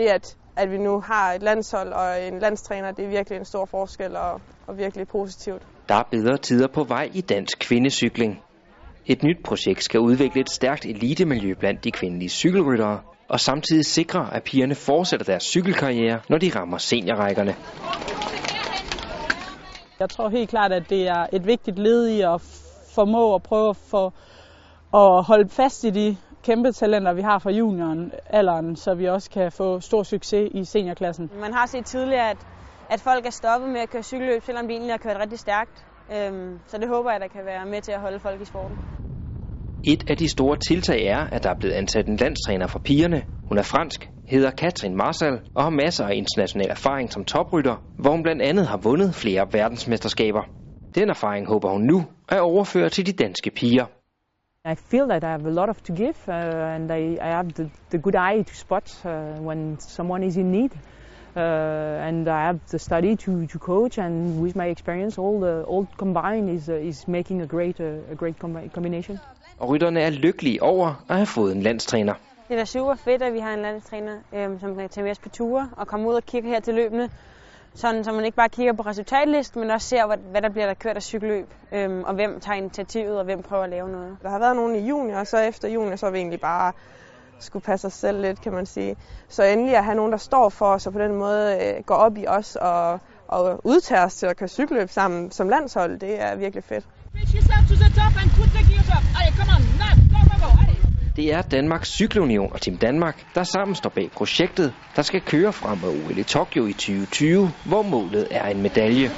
Det, at, at vi nu har et landshold og en landstræner, det er virkelig en stor forskel og, og virkelig positivt. Der er bedre tider på vej i dansk kvindecykling. Et nyt projekt skal udvikle et stærkt elitemiljø blandt de kvindelige cykelryttere, og samtidig sikre, at pigerne fortsætter deres cykelkarriere, når de rammer seniorrækkerne. Jeg tror helt klart, at det er et vigtigt led i at formå at prøve at, få, at holde fast i de kæmpe talenter, vi har fra junioren alderen, så vi også kan få stor succes i seniorklassen. Man har set tidligere, at, at folk er stoppet med at køre cykelløb, selvom de egentlig har kørt rigtig stærkt. Øhm, så det håber jeg, der kan være med til at holde folk i sporten. Et af de store tiltag er, at der er blevet ansat en landstræner for pigerne. Hun er fransk, hedder Katrin Marsal og har masser af international erfaring som toprytter, hvor hun blandt andet har vundet flere verdensmesterskaber. Den erfaring håber hun nu at overføre til de danske piger. I feel that I have a lot of to give uh, and I, I have the, the good eye to spot uh, when someone is in need. Uh, and I have the study to, to coach and with my experience all the all combined is, uh, is making a great, uh, a great combination. Og rytterne er lykkelige over at have fået en landstræner. Det er super fedt, at vi har en landstræner, øhm, som kan tage med os på ture og komme ud og kigge her til løbende. Sådan, så man ikke bare kigger på resultatlisten, men også ser, hvad, hvad der bliver der kørt af cykelløb, øhm, og hvem tager initiativet, og hvem prøver at lave noget. Der har været nogen i juni, og så efter juni, så har vi egentlig bare skulle passe os selv lidt, kan man sige. Så endelig at have nogen, der står for os, og på den måde øh, går op i os og, og udtager os til at køre cykelløb sammen som landshold, det er virkelig fedt. Det er Danmarks Cykelunion og Team Danmark, der sammen står bag projektet, der skal køre frem mod OL i Tokyo i 2020, hvor målet er en medalje.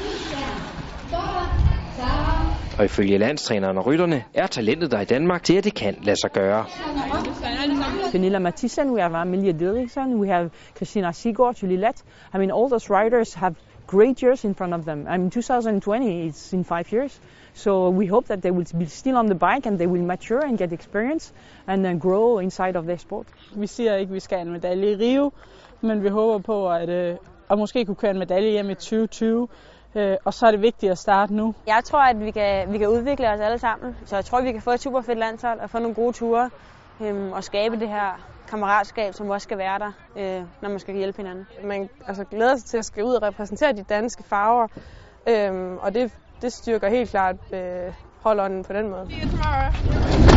Og ifølge landstræneren og rytterne er talentet der i Danmark til, at det kan lade sig gøre. Pernilla Mathisen, we have Amelia Didriksen, we have Christina Sigurd, Julie Lett. I mean, all those riders have great years in front of them. I mean, 2020 is in five years. So we hope that they will be still on the bike and they will mature and get experience and then grow inside of their sport. Vi siger ikke, at vi skal have en medalje i Rio, men vi håber på at, øh, at måske kunne køre en medalje hjem i 2020. Øh, og så er det vigtigt at starte nu. Jeg tror, at vi kan, vi kan udvikle os alle sammen. Så jeg tror, at vi kan få et super fedt landshold og få nogle gode ture øhm, og skabe det her kammeratskab, som også skal være der, øh, når man skal hjælpe hinanden. Man altså, glæder sig til at skal ud og repræsentere de danske farver, øhm, og det, det styrker helt klart øh, holdånden på den måde.